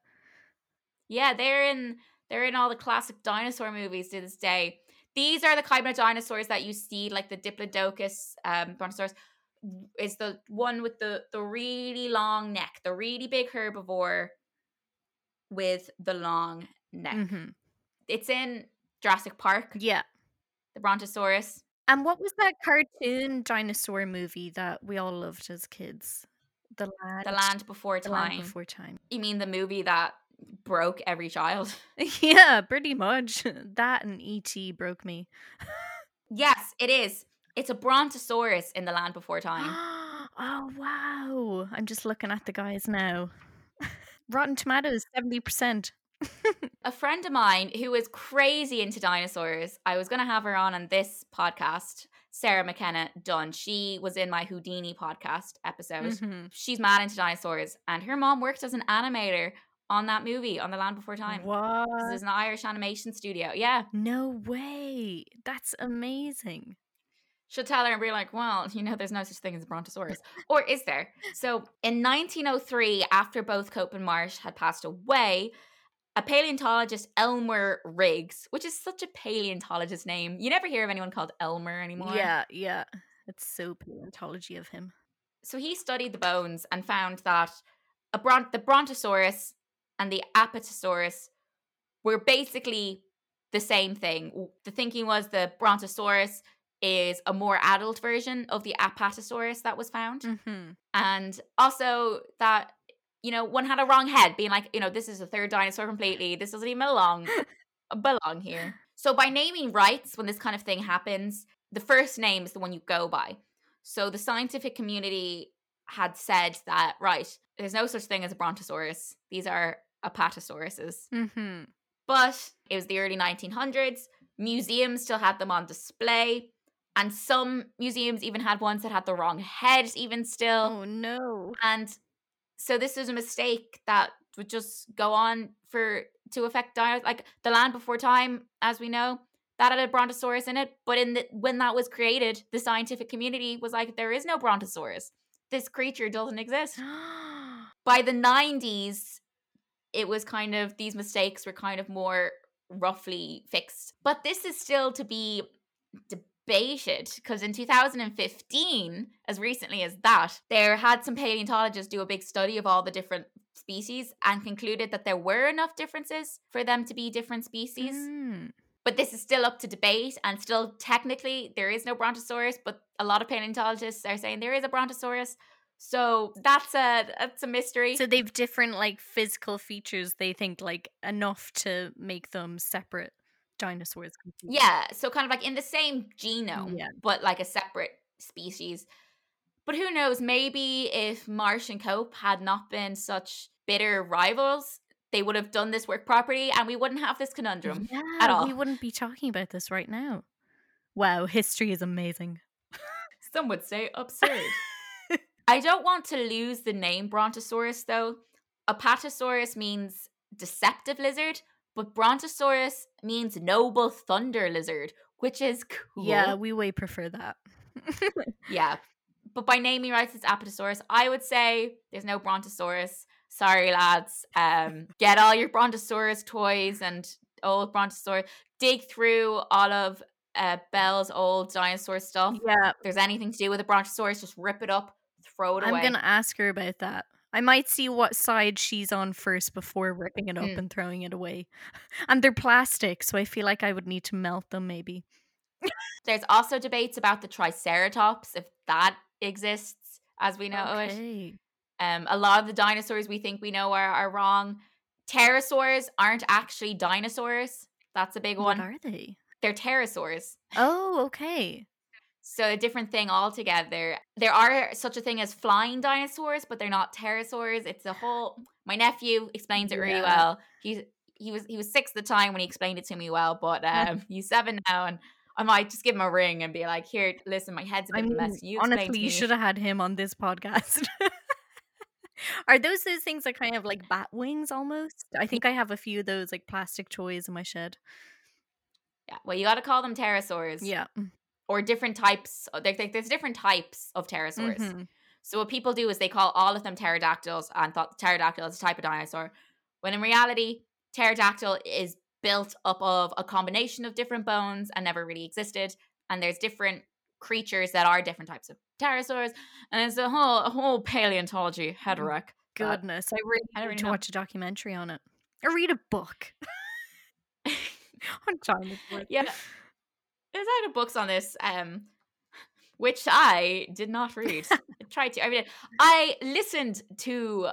Yeah, they're in They're in all the classic dinosaur movies to this day. These are the kind of dinosaurs that you see, like the Diplodocus um, brontosaurus, is the one with the the really long neck, the really big herbivore with the long neck. Mm-hmm. It's in Jurassic Park, Yeah. the Brontosaurus. And what was that cartoon dinosaur movie that we all loved as kids? The Land. The Land Before The Time. Land Before Time. You mean the movie that broke every child? yeah, pretty much. That and E.T. broke me. yes, it is. It's a Brontosaurus in the Land Before Time. oh, wow. I'm just looking at the guys now. Rotten Tomatoes, 70%. a friend of mine who is crazy into dinosaurs, I was going to have her on on this podcast, Sarah McKenna Dunn. She was in my Houdini podcast episode. Mhm. She's mad into dinosaurs, and her mom worked as an animator on that movie, on The Land Before Time. What? There's an Irish animation studio. Yeah. No way. That's amazing. She'll tell her and be like, well, you know, there's no such thing as a Brontosaurus. or is there? So in 1903, after both Cope and Marsh had passed away, a paleontologist, Elmer Riggs, which is such a paleontologist name. You never hear of anyone called Elmer anymore. Yeah, yeah. It's so paleontology of him. So he studied the bones and found that a bron- the Brontosaurus and the Apatosaurus were basically the same thing. The thinking was the Brontosaurus is a more adult version of the Apatosaurus that was found. Mm-hmm. And also that, you know, one had a wrong head, being like, you know, this is a third dinosaur completely. This doesn't even belong belong here. So by naming rights, when this kind of thing happens, the first name is the one you go by. So the scientific community had said that, right, there's no such thing as a brontosaurus. These are apatosauruses. Mm-hmm. But it was the early 1900s. Museums still had them on display. And some museums even had ones that had the wrong head, even still. Oh no. And so this is a mistake that would just go on for to affect dinosaurs. Like the land before time, as we know, that had a brontosaurus in it. But in the, when that was created, the scientific community was like, there is no brontosaurus. This creature doesn't exist. By the 90s, it was kind of these mistakes were kind of more roughly fixed. But this is still to be debated because in 2015, as recently as that, there had some paleontologists do a big study of all the different species and concluded that there were enough differences for them to be different species. Mm. But this is still up to debate, and still technically there is no Brontosaurus, but a lot of paleontologists are saying there is a Brontosaurus. So that's a that's a mystery. So they've different like physical features. They think like enough to make them separate dinosaurs. completely. Yeah, so kind of like in the same genome, Yeah. but like a separate species. But who knows? Maybe if Marsh and Cope had not been such bitter rivals, they would have done this work properly, and we wouldn't have this conundrum. Yeah, at all. we wouldn't be talking about this right now. Wow, history is amazing. Some would say absurd. I don't want to lose the name Brontosaurus though. Apatosaurus means deceptive lizard, but Brontosaurus means noble thunder lizard, which is cool. Yeah, we way prefer that. Yeah. But by naming rights, it's Apatosaurus. I would say there's no Brontosaurus. Sorry, lads. Um, get all your Brontosaurus toys and old Brontosaurus. Dig through all of uh, Belle's old dinosaur stuff. yeah, If there's anything to do with a Brontosaurus, just rip it up, throw it away. I'm gonna ask her about that. I might see what side she's on first before ripping it up Mm. and throwing it away. And they're plastic, so I feel like I would need to melt them maybe. There's also debates about the Triceratops, if that exists as we know it. Um, a lot of the dinosaurs we think we know are, are wrong. Pterosaurs aren't actually dinosaurs. That's a big What one. are they? They're pterosaurs. Oh, okay. So a different thing altogether. There are such a thing as flying dinosaurs, but they're not pterosaurs. It's a whole. My nephew explains it really Yeah. well. He's he was he was six at the time when he explained it to me well, but um, he's seven now, and I might just give him a ring and be like, "Here, listen, my head's a bit a mean, mess. You honestly, you should have had him on this podcast. Are those those things that kind of like bat wings almost? I think I have a few of those like plastic toys in my shed. Yeah, well, you got to call them pterosaurs. Yeah. Or different types. uh, There, there- there's different types of pterosaurs. Mhm. So what people do is they call all of them pterodactyls and thought pterodactyl is a type of dinosaur, when in reality, pterodactyl is built up of a combination of different bones and never really existed. And there's different creatures that are different types of pterosaurs, and it's a whole a whole paleontology head Mm, wreck. Goodness, I really I need to know. watch a documentary on it. Or read a book on dinosaurs. yeah, there's a lot of books on this, um, which I did not read. I tried to. I mean, I listened to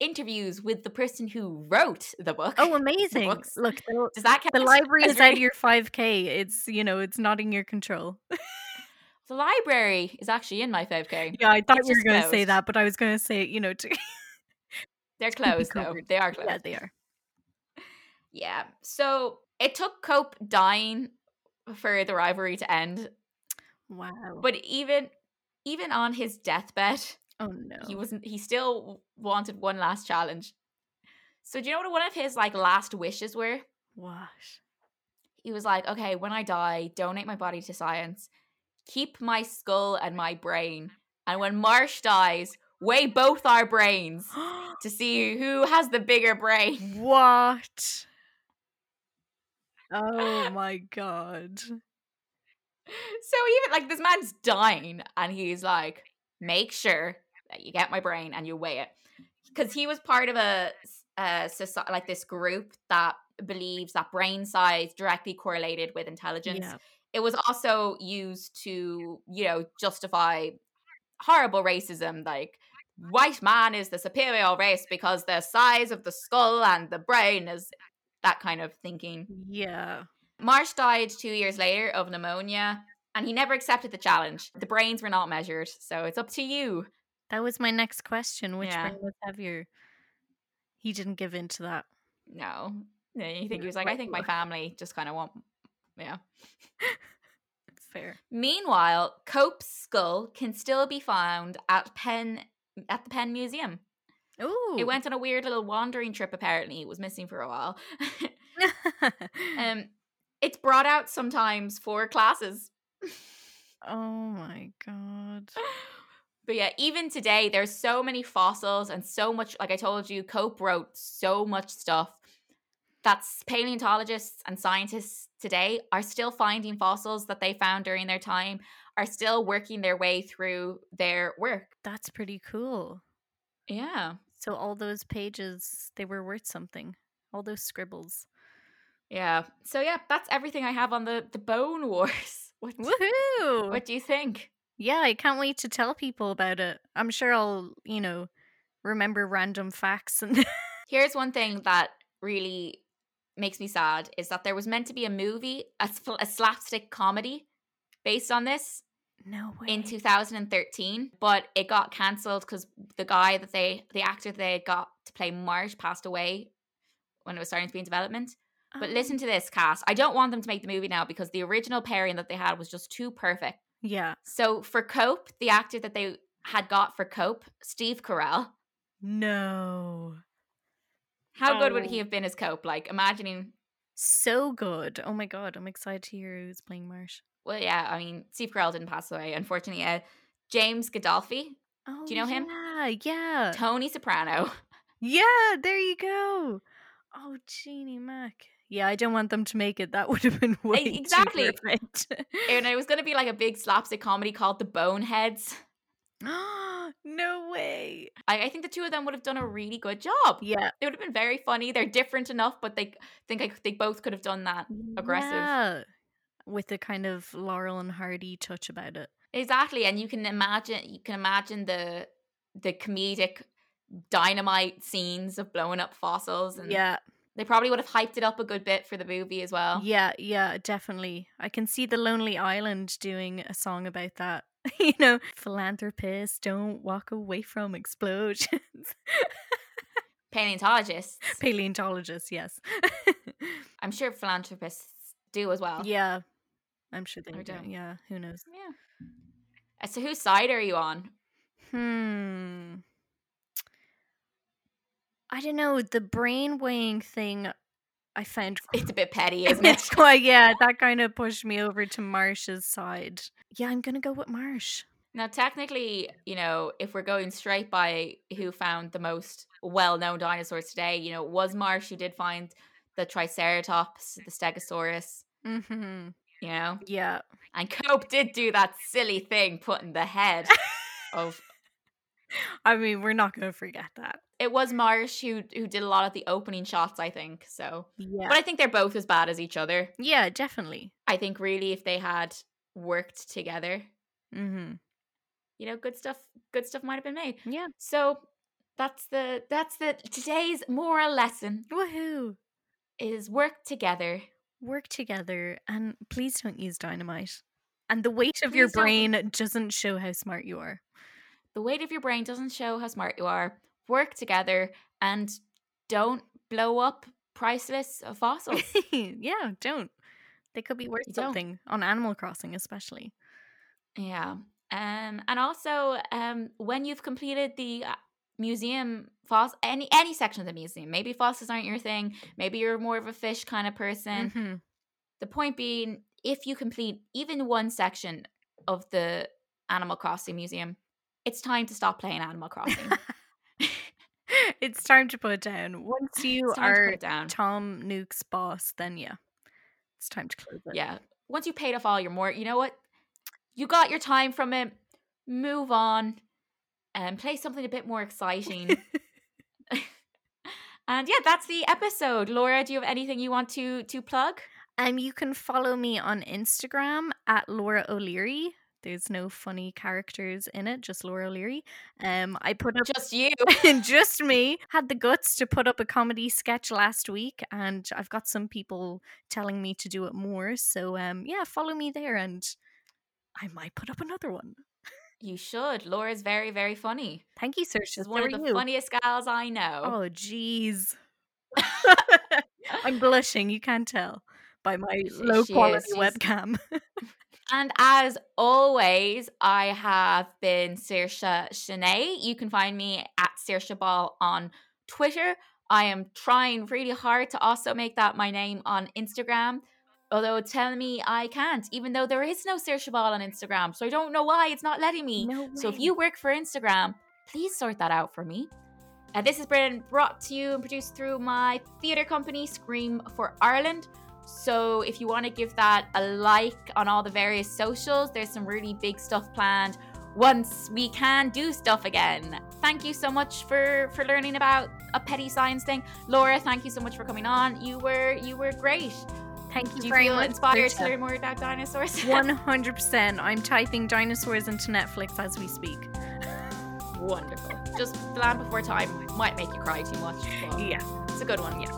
interviews with the person who wrote the book. Oh, amazing! books. Look, the, Does that count? the library is out of your five k. It's you know, it's not in your control. The library is actually in my 5k. Yeah, I thought you were going to say that, but I was going to say. You know, to They're closed though. They are closed. yeah, they are. Yeah. So it took Cope dying for the rivalry to end. Wow. But even even on his deathbed, oh no. he wasn't he still wanted one last challenge. So do you know what one of his like last wishes were? what? He was like, "Okay, when I die, donate my body to science. Keep my skull and my brain. And when Marsh dies, weigh both our brains to see who has the bigger brain." what? Oh my god. So even like this man's dying, and he's like, make sure that you get my brain and you weigh it, because he was part of a, a society like this group that believes that brain size directly correlated with intelligence. Yeah. It was also used to, you know, justify horrible racism, like white man is the superior race because the size of the skull and the brain is that kind of thinking. Yeah. Marsh died two years later of pneumonia, and he never accepted the challenge. The brains were not measured, so it's up to you. That was my next question. Which Yeah. brain was heavier? He didn't give in to that. No, no, you think he was like, I think my family just kind of want, yeah. It's fair. Meanwhile, Cope's skull can still be found at Penn at the Penn Museum. Ooh. It went on a weird little wandering trip. Apparently, it was missing for a while. um, it's brought out sometimes for classes. oh my god. But yeah, even today, there's so many fossils and so much. Like I told you, Cope wrote so much stuff that paleontologists and scientists today are still finding fossils that they found during their time, are still working their way through their work. That's pretty cool. Yeah. So all those pages, they were worth something. All those scribbles. Yeah. So yeah, that's everything I have on the the Bone Wars. What, Woohoo! what do you think? Yeah, I can't wait to tell people about it. I'm sure I'll, you know, remember random facts and Here's one thing that really makes me sad is that there was meant to be a movie, a, a slapstick comedy based on this no way. in 2013, but it got cancelled because the guy that they, the actor that they got to play Marsh passed away when it was starting to be in development. But Oh, listen to this cast. I don't want them to make the movie now because the original pairing that they had was just too perfect. Yeah. So for Cope, the actor that they had got for Cope, Steve Carell, No. how good would he Oh. have been as Cope? Like imagining So good. Oh my god, I'm excited to hear who's playing Marsh. Well, yeah, I mean, Steve Carell didn't pass away, unfortunately. Uh, James Gandolfini, Oh, Do you know him? Yeah, yeah. Tony Soprano. Yeah, there you go. Oh, Jeannie Mac. Yeah, I don't want them to make it. That would have been way too exactly. perfect. and it was going to be like a big slapstick comedy called The Boneheads. no way. I, I think the two of them would have done a really good job. Yeah. They would have been very funny. They're different enough, but they think I, they both could have done that. Aggressive. Yeah. With a kind of Laurel and Hardy touch about it. Exactly, and you can imagine you can imagine the the comedic dynamite scenes of blowing up fossils, and Yeah. they probably would have hyped it up a good bit for the movie as well. Yeah, yeah, definitely. I can see the Lonely Island doing a song about that. you know, philanthropists don't walk away from explosions. Paleontologists, Paleontologists, yes. I'm sure philanthropists do as well. yeah. I'm sure they Or do. don't. Yeah, who knows? Yeah. Uh, So whose side are you on? Hmm. I don't know. The brain weighing thing I find It's a bit petty, It's isn't it? quite yeah, that kind of pushed me over to Marsh's side. Yeah, I'm gonna go with Marsh. Now, technically, you know, if we're going straight by who found the most well-known dinosaurs today, you know, it was Marsh who did find the Triceratops, the Stegosaurus. Mm-hmm. You know, Yeah. and Cope did do that silly thing, putting the head of. I mean, we're not going to forget that. It was Marsh who who did a lot of the opening shots, I think. So, Yeah. but I think they're both as bad as each other. yeah, definitely. I think really if they had worked together, Mm-hmm. you know, good stuff, good stuff might have been made. Yeah. So that's the that's the today's moral lesson Woohoo. is work together. Work together and please don't use dynamite. And the weight of your Please don't. brain doesn't show how smart you are. The weight of your brain doesn't show how smart you are. Work together and don't blow up priceless fossils. yeah, don't. They could be worth You don't. something on Animal Crossing, especially. yeah. Um and also um when you've completed the uh, museum foss any any section of the museum, maybe fossils aren't your thing, maybe you're more of a fish kind of person. Mhm. The point being, if you complete even one section of the Animal Crossing Museum, it's time to stop playing Animal Crossing. it's time to put it down. Once you it's time to put are down. Tom Nook's boss, then yeah, it's time to close it. Yeah. Once you paid off all your more, you know what? You got your time from it. Move on and play something a bit more exciting. and yeah, that's the episode. Laura, do you have anything you want to to plug? Um, you can follow me on Instagram at Laura O'Leary. There's no funny characters in it, just Laura O'Leary. Um, I put up Just you. And just me had the guts to put up a comedy sketch last week, and I've got some people telling me to do it more. So um, yeah, follow me there, and I might put up another one. You should. Laura's very, very funny. Thank you, sir. She's one of the funniest gals I know. Oh, jeez. I'm blushing. You can't tell by my low she quality is. Webcam. And as always, I have been Saoirse Shanae. You can find me at Saoirse Ball on Twitter. I am trying really hard to also make that my name on Instagram, although telling me I can't, even though there is no Saoirse Ball on Instagram. So I don't know why it's not letting me. no So if you work for Instagram, please sort that out for me. Uh, this has been brought to you and produced through my theatre company, Scream for Ireland. So if you want to give that a like on all the various socials, there's some really big stuff planned once we can do stuff again. Thank you so much for for learning about a petty science thing. Laura, thank you so much for coming on. You were you were great. Thank you Do you very feel much. inspired to learn more about dinosaurs? 100%. I'm typing dinosaurs into Netflix as we speak. Wonderful. Just the Land Before Time might make you cry too much. Yeah. It's a good one, yeah.